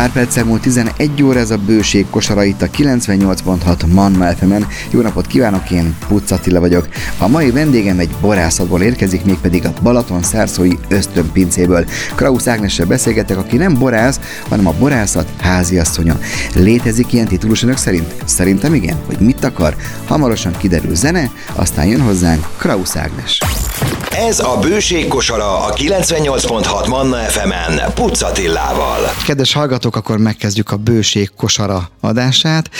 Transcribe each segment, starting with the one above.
Pár perccel múlt 11 óra ez a bőség kosara itt a 98.6 Manna fm -en. Jó napot kívánok, én Puc Attila vagyok. A mai vendégem egy borászatból érkezik, mégpedig a Balaton szárszói ösztönpincéből. Krausz Ágnessel beszélgetek, aki nem borász, hanem a borászat háziasszonya. Létezik ilyen titulus önök szerint? Szerintem igen. Hogy mit akar? Hamarosan kiderül zene, aztán jön hozzánk Krausz Ágnes. Ez a Bőség kosara a 98.6 Manna FM-en Pucatillával. Kedves hallgatók, akkor megkezdjük a Bőség kosara adását.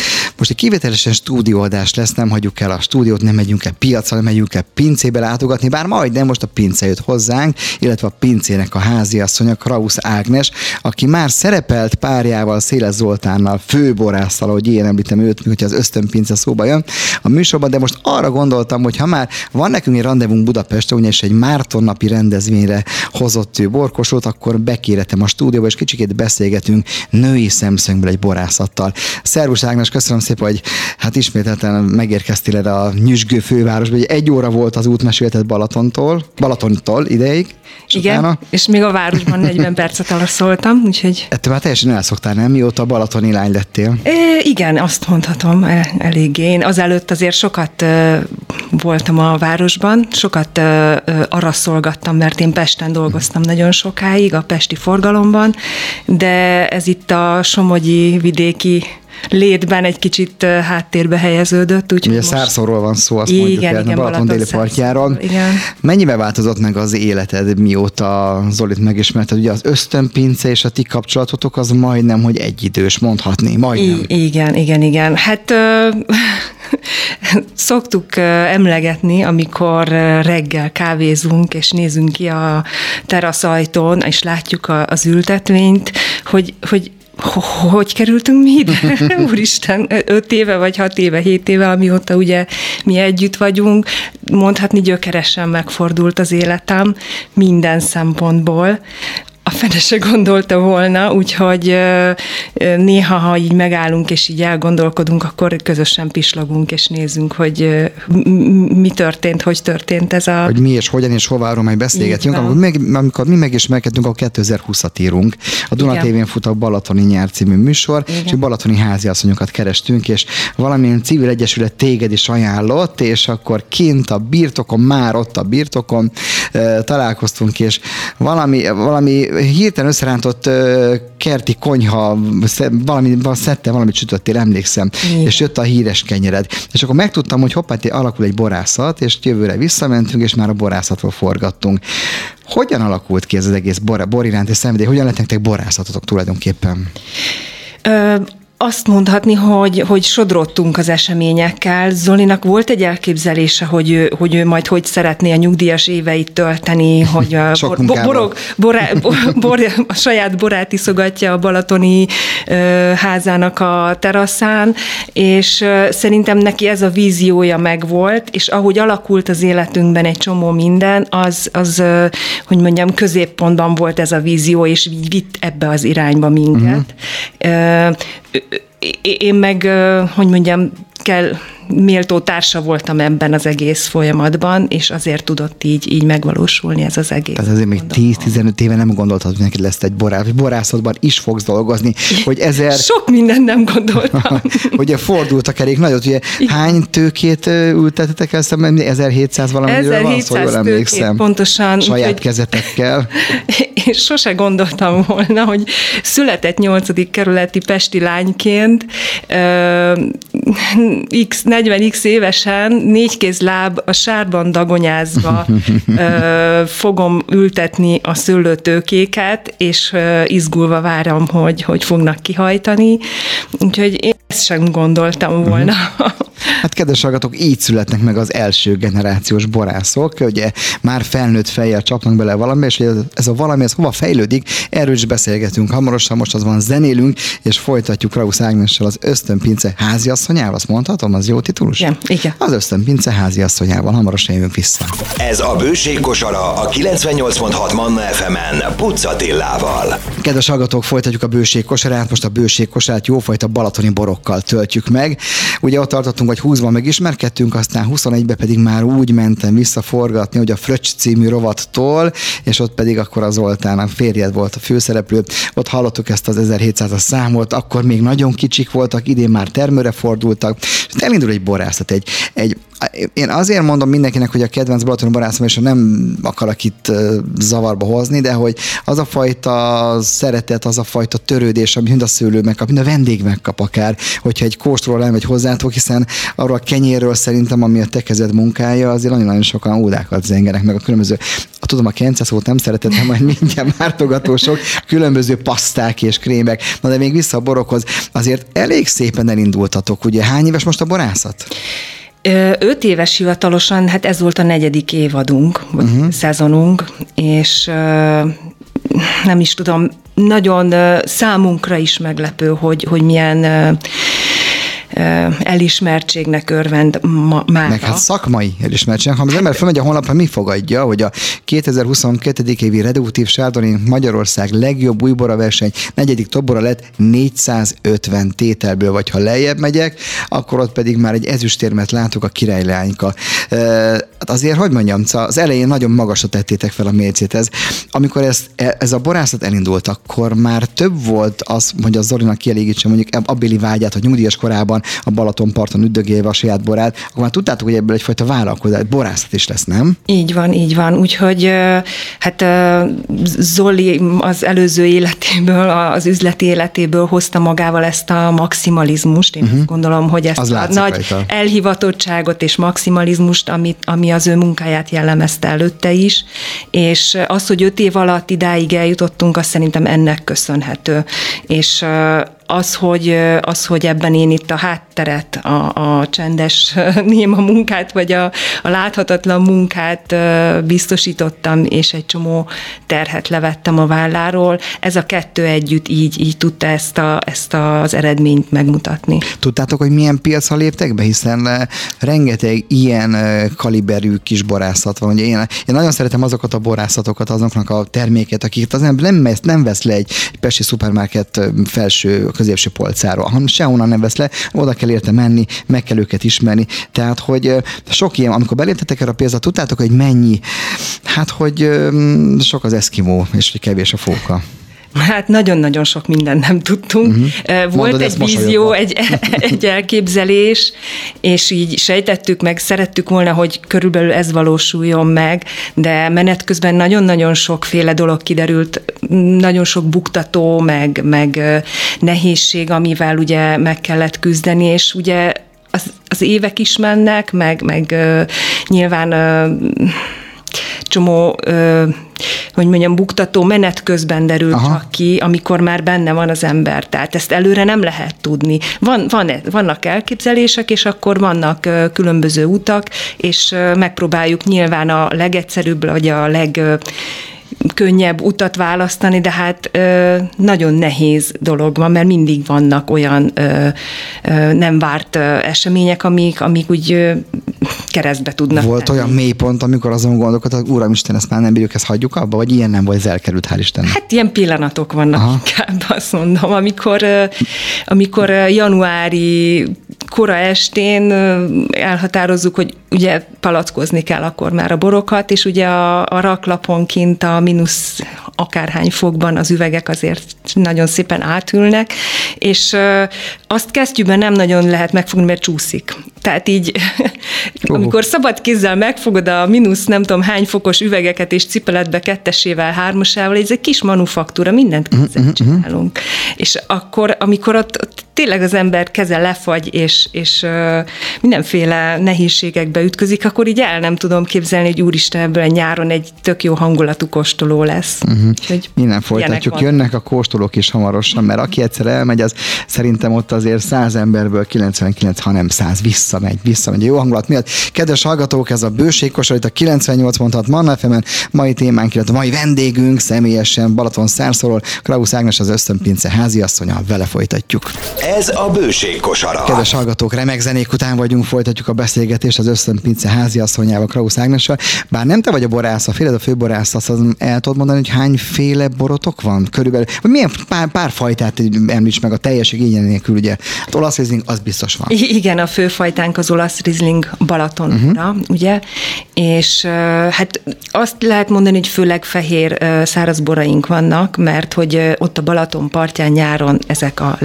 Most egy kivételesen stúdióadás lesz, nem hagyjuk el a stúdiót, nem megyünk el piacra, nem megyünk el pincébe látogatni, bár majd nem most a pince jött hozzánk, illetve a pincének a háziasszonya Krausz Ágnes, aki már szerepelt párjával, Széles Zoltánnal, főborásszal, ahogy én említem őt, hogyha az ösztönpince szóba jön a műsorban, de most arra gondoltam, hogy ha már van nekünk egy rendezvunk Budapesten, ugyanis egy Márton napi rendezvényre hozott ő borkosót, akkor bekéretem a stúdióba, és kicsikét beszélgetünk női szemszögből egy borászattal. Szervusz Ágnes, köszönöm szépen, hogy hát ismételten megérkeztél erre a nyüzsgő fővárosba, hogy egy óra volt az út meséltet Balatontól, Balatontól ideig. És Igen, utána... és még a városban 40 percet alaszoltam, úgyhogy... Ettől már teljesen elszoktál, nem? Mióta balatoni lány lettél? É, igen, azt mondhatom e, eléggé. Én azelőtt azért sokat e, voltam a városban, sokat e, araszolgattam, mert én Pesten dolgoztam nagyon sokáig, a pesti forgalomban, de ez itt a Somogyi vidéki létben egy kicsit háttérbe helyeződött. Úgy, Ugye most... Szárszóról van szó, azt igen, mondjuk el, igen, Balaton déli partjáron. Igen. Mennyibe változott meg az életed, mióta Zolit megismerted? Ugye az ösztönpince és a ti kapcsolatotok az majdnem, hogy egyidős, mondhatni, majdnem. I- igen, igen, igen. Hát ö, szoktuk emlegetni, amikor reggel kávézunk, és nézünk ki a teraszajtón, és látjuk az ültetvényt, hogy, hogy hogy kerültünk mi ide? Úristen, öt éve, vagy hat éve, hét éve, amióta ugye mi együtt vagyunk, mondhatni gyökeresen megfordult az életem minden szempontból fene se gondolta volna, úgyhogy néha, ha így megállunk és így elgondolkodunk, akkor közösen pislogunk és nézzünk, hogy mi történt, hogy történt ez a... Hogy mi és hogyan és hová, arról majd beszélgetünk. Amikor, meg, amikor mi megismerkedtünk, akkor 2020-at írunk. A Duna tévén fut a Balatoni Nyár című műsor, Igen. és balatoni háziasszonyokat kerestünk, és valamilyen civil egyesület téged is ajánlott, és akkor kint a birtokon, már ott a birtokon találkoztunk, és valami, valami hirtelen összerántott kerti konyha, valami, szedte valamit sütöttél, emlékszem, Igen. és jött a híres kenyered. És akkor megtudtam, hogy hoppá, alakul egy borászat, és jövőre visszamentünk, és már a borászatról forgattunk. Hogyan alakult ki ez az egész bor, bor iránti szenvedély? Hogyan lett nektek borászatotok tulajdonképpen? Ö, azt mondhatni, hogy, hogy sodrottunk az eseményekkel. Zolinak volt egy elképzelése, hogy ő, hogy ő majd hogy szeretné a nyugdíjas éveit tölteni, hogy a, bor, borog, borá, bor, bor, a saját borát iszogatja a balatoni ö, házának a teraszán, és ö, szerintem neki ez a víziója megvolt, és ahogy alakult az életünkben egy csomó minden, az, az ö, hogy mondjam, középpontban volt ez a vízió, és így vitt ebbe az irányba minket. Uh-huh. Ö, én meg, hogy mondjam, kell méltó társa voltam ebben az egész folyamatban, és azért tudott így, így megvalósulni ez az egész. Tehát azért még 10-15 éve nem gondoltad, hogy neki lesz egy borász, hogy borászatban is fogsz dolgozni, hogy ezer... Sok minden nem gondoltam. hogy fordult a kerék nagyot, ugye hány tőkét ültetetek el szemben, 1700 valamiről van szó, jól emlékszem. Pontosan. Saját úgy, kezetekkel. És sose gondoltam volna, hogy született 8. kerületi pesti lányként x 40x évesen négy láb a sárban dagonyázva ö, fogom ültetni a szőlőtőkéket, és ö, izgulva várom, hogy hogy fognak kihajtani. Úgyhogy én ezt sem gondoltam volna. Hát kedves hallgatók, így születnek meg az első generációs borászok, ugye már felnőtt fejjel csapnak bele valami, és ez a valami, ez hova fejlődik, erről is beszélgetünk hamarosan, most az van zenélünk, és folytatjuk Rausz Ágnessel az ösztönpince háziasszonyával, azt mondhatom, az jó titulus? Igen, igen. Az ösztönpince háziasszonyával, hamarosan jövünk vissza. Ez a Bőség kosara a 98.6 Manna FM-en Pucatillával. Kedves hallgatók, folytatjuk a bőség kosarát, most a bőség kosarát jófajta balatoni borok borokkal töltjük meg. Ugye ott tartottunk, hogy 20-ban megismerkedtünk, aztán 21-ben pedig már úgy mentem visszaforgatni, hogy a Fröccs című rovattól, és ott pedig akkor az Zoltán, a férjed volt a főszereplő, ott hallottuk ezt az 1700-as számot, akkor még nagyon kicsik voltak, idén már termőre fordultak, és elindul egy borászat, egy, egy én azért mondom mindenkinek, hogy a kedvenc Balaton barátom, és nem akarok itt zavarba hozni, de hogy az a fajta szeretet, az a fajta törődés, amit mind a szőlő megkap, mind a vendég megkap akár, hogyha egy kóstról elmegy hozzátok, hiszen arról a kenyérről szerintem, ami a te kezed munkája, azért nagyon-nagyon sokan ódákat zengenek meg a különböző tudom, a kence szót nem szereted, de majd mindjárt mártogatósok, különböző paszták és krémek. Na de még vissza a borokhoz, azért elég szépen elindultatok, ugye? Hány éves most a borászat? Öt éves hivatalosan, hát ez volt a negyedik évadunk, vagy uh-huh. szezonunk, és nem is tudom, nagyon számunkra is meglepő, hogy, hogy milyen elismertségnek örvend ma, már. Meg hát szakmai elismertségnek. Ha az ember felmegy a honlapra, mi fogadja, hogy a 2022. évi reduktív Sárdoni Magyarország legjobb újbora verseny negyedik tobora lett 450 tételből, vagy ha lejjebb megyek, akkor ott pedig már egy ezüstérmet látok a királylányka. Hát azért, hogy mondjam, az elején nagyon magasra tettétek fel a mércét. Ez, amikor ez, e, ez a borászat elindult, akkor már több volt az, hogy a Zolinak kielégítse mondjuk abbéli vágyát, hogy nyugdíjas korában a Balatonparton üldögélve a saját borát, akkor már tudtátok, hogy ebből egyfajta vállalkozás, borászat is lesz, nem? Így van, így van. Úgyhogy hát Zoli az előző életéből, az üzleti életéből hozta magával ezt a maximalizmust. Én uh-huh. azt gondolom, hogy ezt az a nagy rajta. elhivatottságot és maximalizmust, amit, ami az ő munkáját jellemezte előtte is, és az, hogy öt év alatt idáig eljutottunk, az szerintem ennek köszönhető. És az, hogy, az, hogy ebben én itt a hátteret, a, a csendes néma munkát, vagy a, a láthatatlan munkát biztosítottam, és egy csomó terhet levettem a válláról, ez a kettő együtt így, így tudta ezt, a, ezt az eredményt megmutatni. Tudtátok, hogy milyen piacra léptek be, hiszen rengeteg ilyen kaliberű kis borászat van. Ugye én, én nagyon szeretem azokat a borászatokat, azoknak a terméket, akiket az nem, nem, nem vesz le egy, egy pesti szupermarket felső középső polcáról, hanem sehonnan nem vesz le, oda kell érte menni, meg kell őket ismerni. Tehát, hogy sok ilyen, amikor beléptetek erre a piacra, tudtátok, hogy mennyi, hát, hogy sok az eszkimó, és hogy kevés a fóka. Hát nagyon-nagyon sok mindent nem tudtunk. Uh-huh. Volt Mondod, egy vízió, egy, egy elképzelés, és így sejtettük meg, szerettük volna, hogy körülbelül ez valósuljon meg, de menet közben nagyon-nagyon sokféle dolog kiderült, nagyon sok buktató, meg, meg nehézség, amivel ugye meg kellett küzdeni, és ugye az, az évek is mennek, meg, meg uh, nyilván uh, csomó hogy mondjam, buktató menet közben derül Aha. csak ki, amikor már benne van az ember. Tehát ezt előre nem lehet tudni. Van, van, vannak elképzelések, és akkor vannak különböző utak, és megpróbáljuk nyilván a legegyszerűbb, vagy a leg könnyebb utat választani, de hát ö, nagyon nehéz dolog van, mert mindig vannak olyan ö, ö, nem várt ö, események, amik, amik úgy ö, keresztbe tudnak Volt tenni. olyan mélypont, amikor azon gondolkodtak, Uram Isten, ezt már nem bírjuk, ezt hagyjuk abba, vagy ilyen nem volt, ez elkerült, hál' Istennek? Hát ilyen pillanatok vannak Aha. inkább, azt mondom, amikor, amikor januári kora estén elhatározzuk, hogy ugye palackozni kell akkor már a borokat, és ugye a, a raklapon kint a mínusz akárhány fokban az üvegek azért nagyon szépen átülnek, és azt kesztyűben nem nagyon lehet megfogni, mert csúszik. Tehát így, uh. amikor szabad kézzel megfogod a mínusz nem tudom hány fokos üvegeket és cipeletbe kettesével, hármasával, ez egy kis manufaktúra, mindent kézzel uh-huh, csinálunk. És akkor, amikor ott, ott tényleg az ember keze lefagy, és, és mindenféle nehézségekbe ütközik, akkor így el nem tudom képzelni, hogy úristen ebből a nyáron egy tök jó hangulatú kóstoló lesz. Uh-huh. Hogy Innen folytatjuk, jönnek a kóstolók is hamarosan, mert aki egyszer elmegy, az szerintem ott azért 100 emberből 99, hanem 100 visszamegy, visszamegy. Jó hangulat miatt. Kedves hallgatók, ez a bőségkosar itt a 98.6 Manna fm mai témánk, illetve mai vendégünk személyesen Balaton Szárszóról, Krausz Ágnes az ösztönpince háziasszonya, vele folytatjuk. Ez a Bőség kosara. Kedves hallgatók, remek zenék után vagyunk, folytatjuk a beszélgetést az Ösztön Pince háziasszonyával, Krausz Ágnessal. Bár nem te vagy a borász, a féled a főborász, azt az el tudod mondani, hogy hányféle borotok van körülbelül? Vagy milyen pár, pár fajtát említs meg a teljeség igényen nélkül, ugye? Hát olasz rizling, az biztos van. I- igen, a főfajtánk az olasz rizling Balatonra, uh-huh. ugye? És hát azt lehet mondani, hogy főleg fehér száraz boraink vannak, mert hogy ott a Balaton partján nyáron ezek a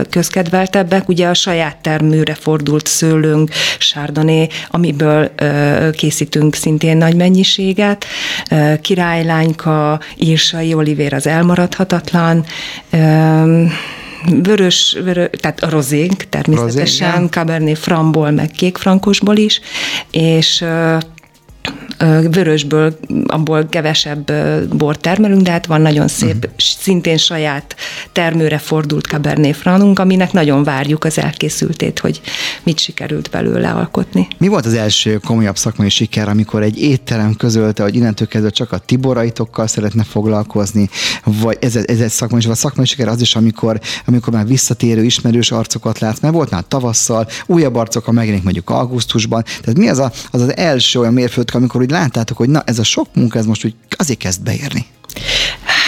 legközkedveltebbek. Ugye a saját termőre fordult szőlőnk, sárdoné, amiből készítünk szintén nagy mennyiséget. Királylányka, írsai olivér az elmaradhatatlan. Vörös, vörös, tehát a rozénk természetesen, Rozé, Cabernet Framból, meg kékfrankosból is, és vörösből, abból kevesebb bort termelünk, de hát van nagyon szép, uh-huh. szintén saját termőre fordult Cabernet Franunk, aminek nagyon várjuk az elkészültét, hogy mit sikerült belőle alkotni. Mi volt az első komolyabb szakmai siker, amikor egy étterem közölte, hogy innentől kezdve csak a tiboraitokkal szeretne foglalkozni, vagy ez, ez egy szakmai, vagy szakmai siker az is, amikor, amikor már visszatérő ismerős arcokat látsz, mert volt már tavasszal, újabb arcokkal megjelenik mondjuk augusztusban. Tehát mi az a, az, az első olyan mérföldkő, amikor úgy láttátok, hogy na ez a sok munka, ez most úgy azért kezd beérni?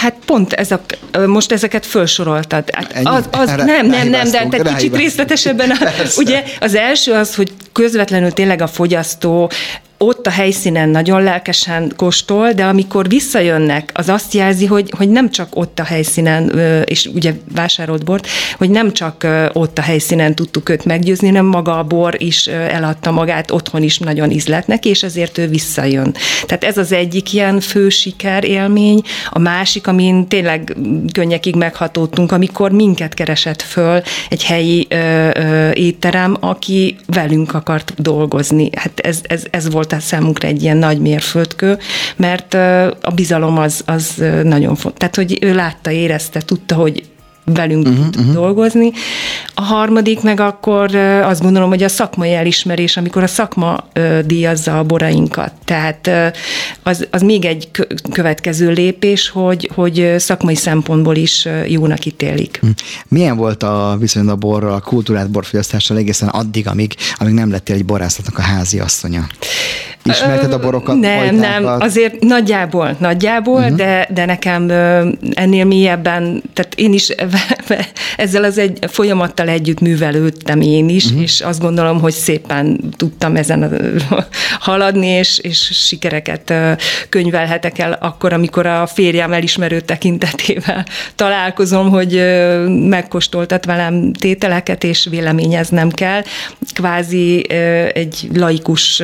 Hát pont ez a, most ezeket felsoroltad. Hát az, az, nem, nem, nem, de tehát kicsit részletesebben. A, ugye az első az, hogy közvetlenül tényleg a fogyasztó ott a helyszínen nagyon lelkesen kóstol, de amikor visszajönnek, az azt jelzi, hogy, hogy nem csak ott a helyszínen, és ugye vásárolt bort, hogy nem csak ott a helyszínen tudtuk őt meggyőzni, hanem maga a bor is eladta magát, otthon is nagyon ízlet neki, és ezért ő visszajön. Tehát ez az egyik ilyen fő siker élmény. A másik, amin tényleg könnyekig meghatódtunk, amikor minket keresett föl egy helyi ö, ö, étterem, aki velünk akart dolgozni. Hát ez, ez, ez volt a számunkra egy ilyen nagy mérföldkő, mert a bizalom az, az nagyon fontos. Tehát, hogy ő látta, érezte, tudta, hogy velünk uh-huh, tud uh-huh. dolgozni. A harmadik meg akkor azt gondolom, hogy a szakmai elismerés, amikor a szakma díjazza a borainkat. Tehát az, az még egy következő lépés, hogy, hogy szakmai szempontból is jónak ítélik. Hm. Milyen volt a viszony a borral, a kultúrát borfogyasztással egészen addig, amíg, amíg nem lettél egy borászatnak a házi asszonya? Ismerted a borokat? Nem, fajtákat? nem, azért nagyjából, nagyjából, uh-huh. de, de nekem ennél mélyebben, tehát én is ezzel az egy folyamattal együtt művelődtem én is, uh-huh. és azt gondolom, hogy szépen tudtam ezen haladni, és, és sikereket könyvelhetek el akkor, amikor a férjem elismerő tekintetével találkozom, hogy megkóstoltat velem tételeket, és véleményeznem kell. Kvázi egy laikus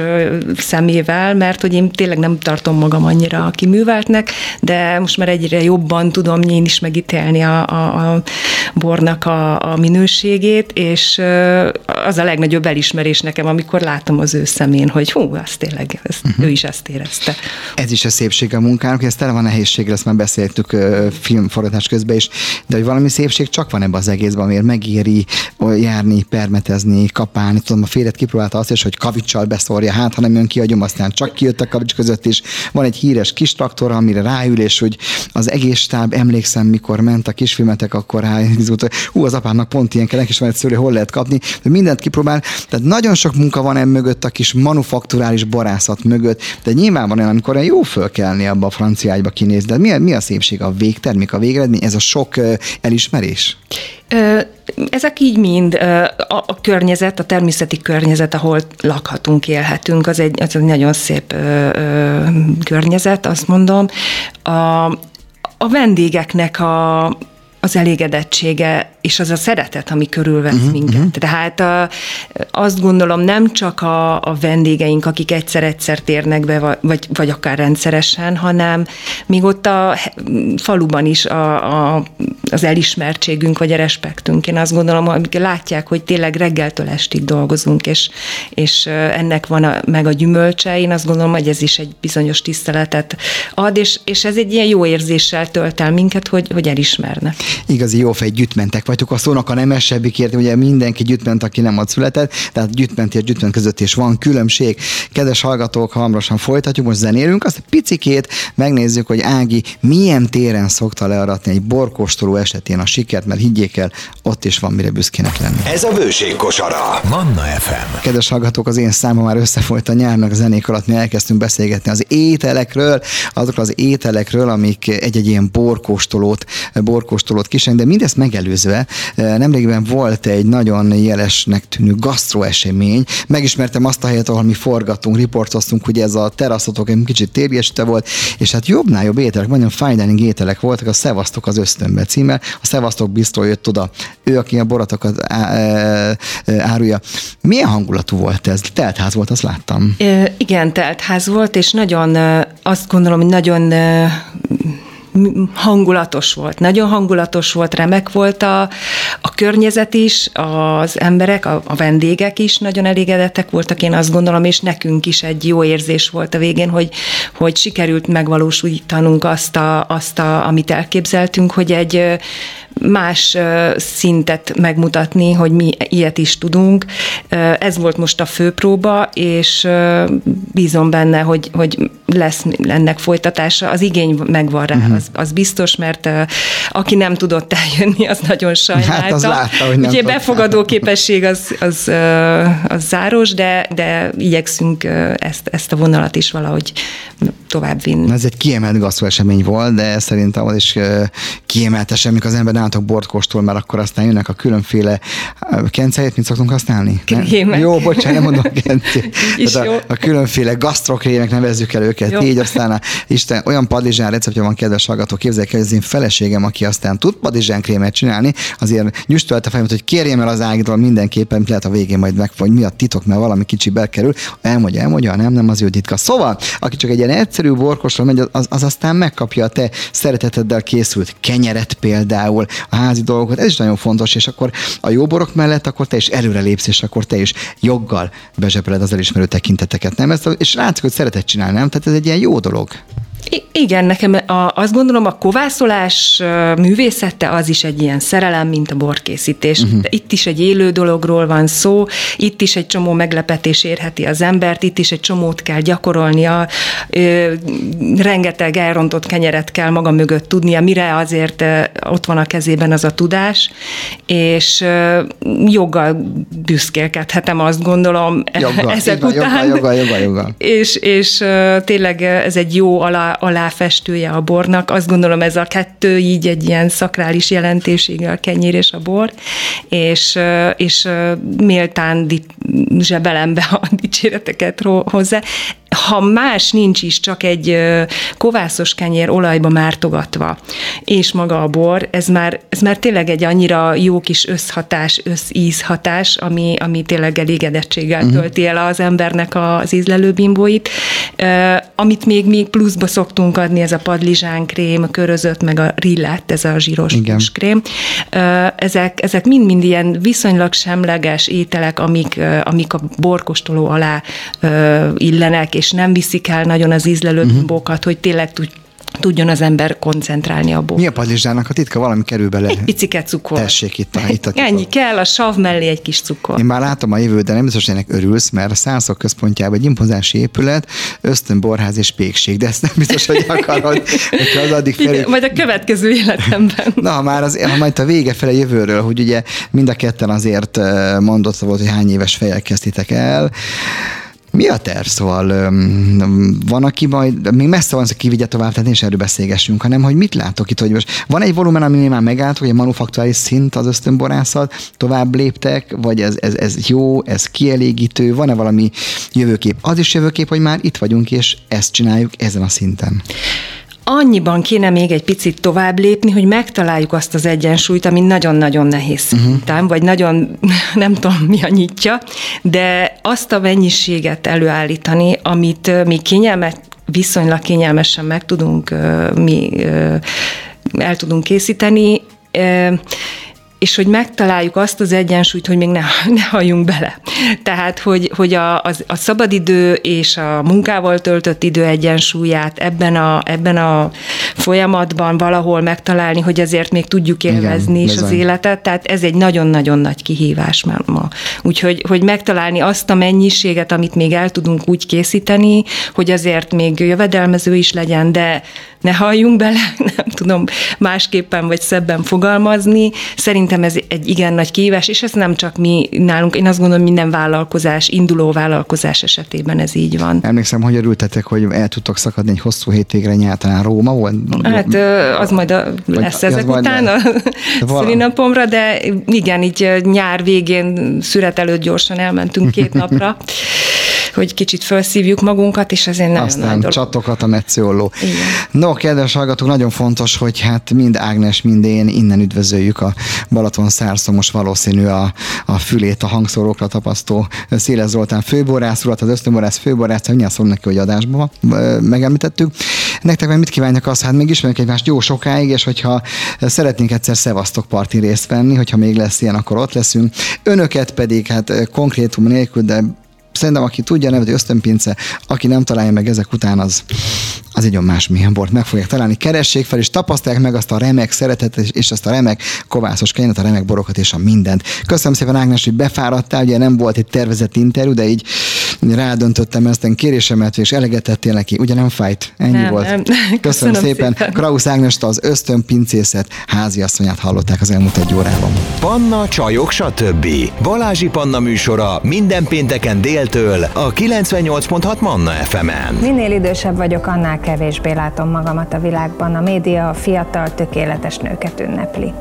szemével, mert hogy én tényleg nem tartom magam annyira kiműveltnek, de most már egyre jobban tudom én is megítélni a, a, a bornak a, a minőségét, és az a legnagyobb elismerés nekem, amikor látom az ő szemén, hogy hú, az tényleg, ezt, uh-huh. ő is ezt érezte. Ez is a szépség a munkának, ez tele van nehézségre, ezt már beszéltük filmforgatás közben is, de hogy valami szépség csak van ebben az egészben, amiért megéri járni, permetezni, kapálni. Tudom, a félet kipróbálta azt is, hogy kavicsal beszórja, hát ha nem jön ki agyom, aztán csak kijött a kavics között is. Van egy híres kis traktor, amire ráül, és hogy az egész stáb, emlékszem, mikor ment a kisfilmetek, akkor rá izgult, hogy hú, az apának pont ilyen kell, is van egy szőlő, hol lehet kapni, hogy mindent kipróbál. Tehát nagyon sok munka van em mögött, a kis manufakturális borászat mögött, de nyilván van olyan, amikor jó fölkelni abba a francia ágyba kinéz, de mi, mi a szépség, a végtermék, a végeredmény, ez a sok elismerés? Ezek így mind a, a környezet, a természeti környezet, ahol lakhatunk, élhetünk, az egy, az egy nagyon szép ö, ö, környezet, azt mondom. A, a vendégeknek a, az elégedettsége és az a szeretet, ami körülvesz uh-huh, minket. Uh-huh. Tehát a, azt gondolom nem csak a, a vendégeink, akik egyszer-egyszer térnek be, vagy, vagy akár rendszeresen, hanem még ott a faluban is a, a, az elismertségünk, vagy a respektünk. Én azt gondolom, hogy látják, hogy tényleg reggeltől estig dolgozunk, és, és ennek van a, meg a gyümölcse, én azt gondolom, hogy ez is egy bizonyos tiszteletet ad, és, és ez egy ilyen jó érzéssel tölt el minket, hogy, hogy elismernek. Igazi jó fej gyütmentek vagytok a szónak a nemesebbikért, ugye mindenki gyütment, aki nem ott született, tehát gyütment és gyütment között is van különbség. Kedves hallgatók, hamarosan folytatjuk, most zenélünk, azt picikét megnézzük, hogy Ági milyen téren szokta learatni egy borkóstoló esetén a sikert, mert higgyék el, ott is van mire büszkének lenni. Ez a bőség kosara. Manna FM. Kedves hallgatók, az én számom már összefolyt a nyárnak zenék alatt, mi elkezdtünk beszélgetni az ételekről, azokról az ételekről, amik egy-egy ilyen borkóstolót, borkóstolót kiseng, de mindezt megelőzve nemrégiben volt egy nagyon jelesnek tűnő gasztroesemény. Megismertem azt a helyet, ahol mi forgatunk, riportoztunk, hogy ez a teraszotok egy kicsit térgeste volt, és hát jobbnál jobb ételek, nagyon fine dining ételek voltak, a Szevasztok az ösztönbe címmel. A Szevasztok biztos jött oda, ő, aki a boratokat árulja. Milyen hangulatú volt ez? Teltház volt, azt láttam. Igen, teltház volt, és nagyon, azt gondolom, hogy nagyon hangulatos volt, nagyon hangulatos volt, remek volt a, a környezet is, az emberek, a, a vendégek is nagyon elégedettek voltak, én azt gondolom, és nekünk is egy jó érzés volt a végén, hogy, hogy sikerült megvalósítanunk azt, a, azt a, amit elképzeltünk, hogy egy más szintet megmutatni, hogy mi ilyet is tudunk. Ez volt most a főpróba, és bízom benne, hogy, hogy lesz ennek folytatása. Az igény megvan rá, uh-huh. Az, az biztos, mert aki nem tudott eljönni, az nagyon sajnálta. Hát az látta, hogy nem Ugye befogadó képesség az, az, az záros, de, de igyekszünk ezt, ezt a vonalat is valahogy tovább vinni. Ez egy kiemelt gasztró esemény volt, de szerintem az is kiemelt esemény, az ember nálatok bort kóstol, mert akkor aztán jönnek a különféle kenceit, mint szoktunk használni? Krémek. Jó, bocsánat, nem mondom kencét. A, a, különféle gasztrokrémek, nevezzük el őket jó. így, aztán a, Isten, olyan padlizsán receptje van, kedves hallgató, képzeljék el, hogy az én feleségem, aki aztán tud padlizsán krémet csinálni, azért nyüstölt a fejemet, hogy kérjem el az ágitól mindenképpen, lehet a végén majd meg, hogy mi a titok, mert valami kicsi bekerül. Elmondja, elmondja, nem, nem az ő titka. Szóval, aki csak egy ilyen egyszerű borkosra megy, az, az aztán megkapja a te szereteteddel készült kenyeret például, a házi dolgokat, ez is nagyon fontos, és akkor a jó borok mellett akkor te is előre lépsz, és akkor te is joggal bezsebeled az elismerő tekinteteket, nem? Ezt, és látszik, hogy szereted csinálni, nem? Tehát ez egy ilyen jó dolog. Igen, nekem a, azt gondolom, a kovászolás művészete az is egy ilyen szerelem, mint a borkészítés. Uh-huh. Itt is egy élő dologról van szó, itt is egy csomó meglepetés érheti az embert, itt is egy csomót kell gyakorolnia, ö, rengeteg elrontott kenyeret kell maga mögött tudnia, mire azért ott van a kezében az a tudás, és ö, joggal büszkélkedhetem, azt gondolom joggal, ezek van, után. Joggal, joggal, joggal, joggal. És, és tényleg ez egy jó alá aláfestője a bornak. Azt gondolom ez a kettő így egy ilyen szakrális jelentésége a kenyér és a bor, és, és méltán zsebelem be a dicséreteket hozzá ha más nincs is, csak egy kovászos kenyér olajba mártogatva, és maga a bor, ez már, ez már tényleg egy annyira jó kis összhatás, összízhatás, ami, ami tényleg elégedettséggel uh-huh. tölti el az embernek az ízlelőbimbóit. Amit még, még pluszba szoktunk adni, ez a padlizsán krém, körözött, meg a rillet, ez a zsíros krém. Ezek, ezek mind-mind ilyen viszonylag semleges ételek, amik, amik a borkostoló alá illenek, és nem viszik el nagyon az ízlelő uh-huh. hogy tényleg tud, tudjon az ember koncentrálni a Mi a padlizsának a titka? Valami kerül bele. Egy picike cukor. Tessék itt a, itt a Ennyi kell, a sav mellé egy kis cukor. Én már látom a jövőt, de nem biztos, hogy ennek örülsz, mert a Szászok központjában egy impozási épület, ösztönborház és pékség, de ezt nem biztos, hogy akarod, hogyha az addig felé... Majd a következő életemben. Na, már az, ha majd a vége fele jövőről, hogy ugye mind a ketten azért eh, mondott volt, hogy hány éves fejjel kezdtitek el, mi a terv? Szóval van, aki majd, még messze van, hogy kivigye tovább, tehát is erről beszélgessünk, hanem hogy mit látok itt, hogy most van egy volumen, ami már megállt, hogy a manufaktuális szint az ösztönborászat, tovább léptek, vagy ez, ez, ez jó, ez kielégítő, van-e valami jövőkép? Az is jövőkép, hogy már itt vagyunk, és ezt csináljuk ezen a szinten annyiban kéne még egy picit tovább lépni, hogy megtaláljuk azt az egyensúlyt, ami nagyon-nagyon nehéz uh-huh. szinten, vagy nagyon, nem tudom mi a nyitja, de azt a mennyiséget előállítani, amit mi kényelmet, viszonylag kényelmesen meg tudunk, mi el tudunk készíteni, és hogy megtaláljuk azt az egyensúlyt, hogy még ne, ne halljunk bele. Tehát, hogy, hogy a, a, a szabadidő és a munkával töltött idő egyensúlyát ebben a, ebben a folyamatban valahol megtalálni, hogy azért még tudjuk élvezni Igen, is az életet, tehát ez egy nagyon-nagyon nagy kihívás már ma. Úgyhogy hogy megtalálni azt a mennyiséget, amit még el tudunk úgy készíteni, hogy azért még jövedelmező is legyen, de ne halljunk bele, nem tudom másképpen vagy szebben fogalmazni. Szerintem ez egy igen nagy kihívás, és ez nem csak mi nálunk, én azt gondolom minden vállalkozás, induló vállalkozás esetében ez így van. Emlékszem, hogy örültetek, hogy el tudtok szakadni egy hosszú hétvégre nyáltalán Róma volt? Hát az majd a, lesz ezek után a szülinapomra, de igen, így nyár végén szüret előtt gyorsan elmentünk két napra hogy kicsit felszívjuk magunkat, és ezért nem Aztán nagy csatokat a metsziolló. No, kedves hallgatók, nagyon fontos, hogy hát mind Ágnes, mind én innen üdvözöljük a Balaton szárszomos valószínű a, a fülét a hangszórókra tapasztó Széles Zoltán főborász urat, az ösztönborász főborász, mindjárt szól neki, hogy adásban megemlítettük. Nektek meg mit kívánjak az, hát még ismerjük egymást jó sokáig, és hogyha szeretnénk egyszer Szevasztok parti részt venni, hogyha még lesz ilyen, akkor ott leszünk. Önöket pedig hát konkrétum nélkül, de Szerintem, aki tudja nevet, ösztönpince, aki nem találja meg ezek után, az, az egy más milyen bort meg fogják találni. Keressék fel, és tapasztalják meg azt a remek szeretetet, és azt a remek kovászos kenyeret, a remek borokat, és a mindent. Köszönöm szépen, Ágnes, hogy befáradtál, ugye nem volt egy tervezett interjú, de így rádöntöttem ezt a kérésemet, és elegetettél neki. Ugye nem fájt? Ennyi nem, volt. Nem. Köszönöm, Köszönöm szépen. szépen. Krausz Ágnest az ösztönpincészet háziasszonyát hallották az elmúlt egy órában. Panna, csajok, stb. Balázsi Panna műsora minden pénteken déltől a 98.6 Manna FM-en. Minél idősebb vagyok, annál kevésbé látom magamat a világban. A média a fiatal, tökéletes nőket ünnepli.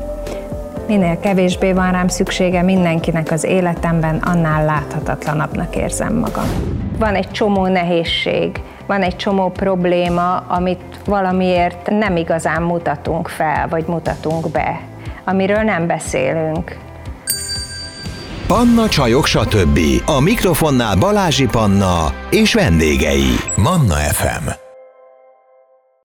Minél kevésbé van rám szüksége mindenkinek az életemben, annál láthatatlanabbnak érzem magam. Van egy csomó nehézség, van egy csomó probléma, amit valamiért nem igazán mutatunk fel, vagy mutatunk be, amiről nem beszélünk. Panna Csajok, stb. A mikrofonnál Balázsi Panna és vendégei. Manna FM.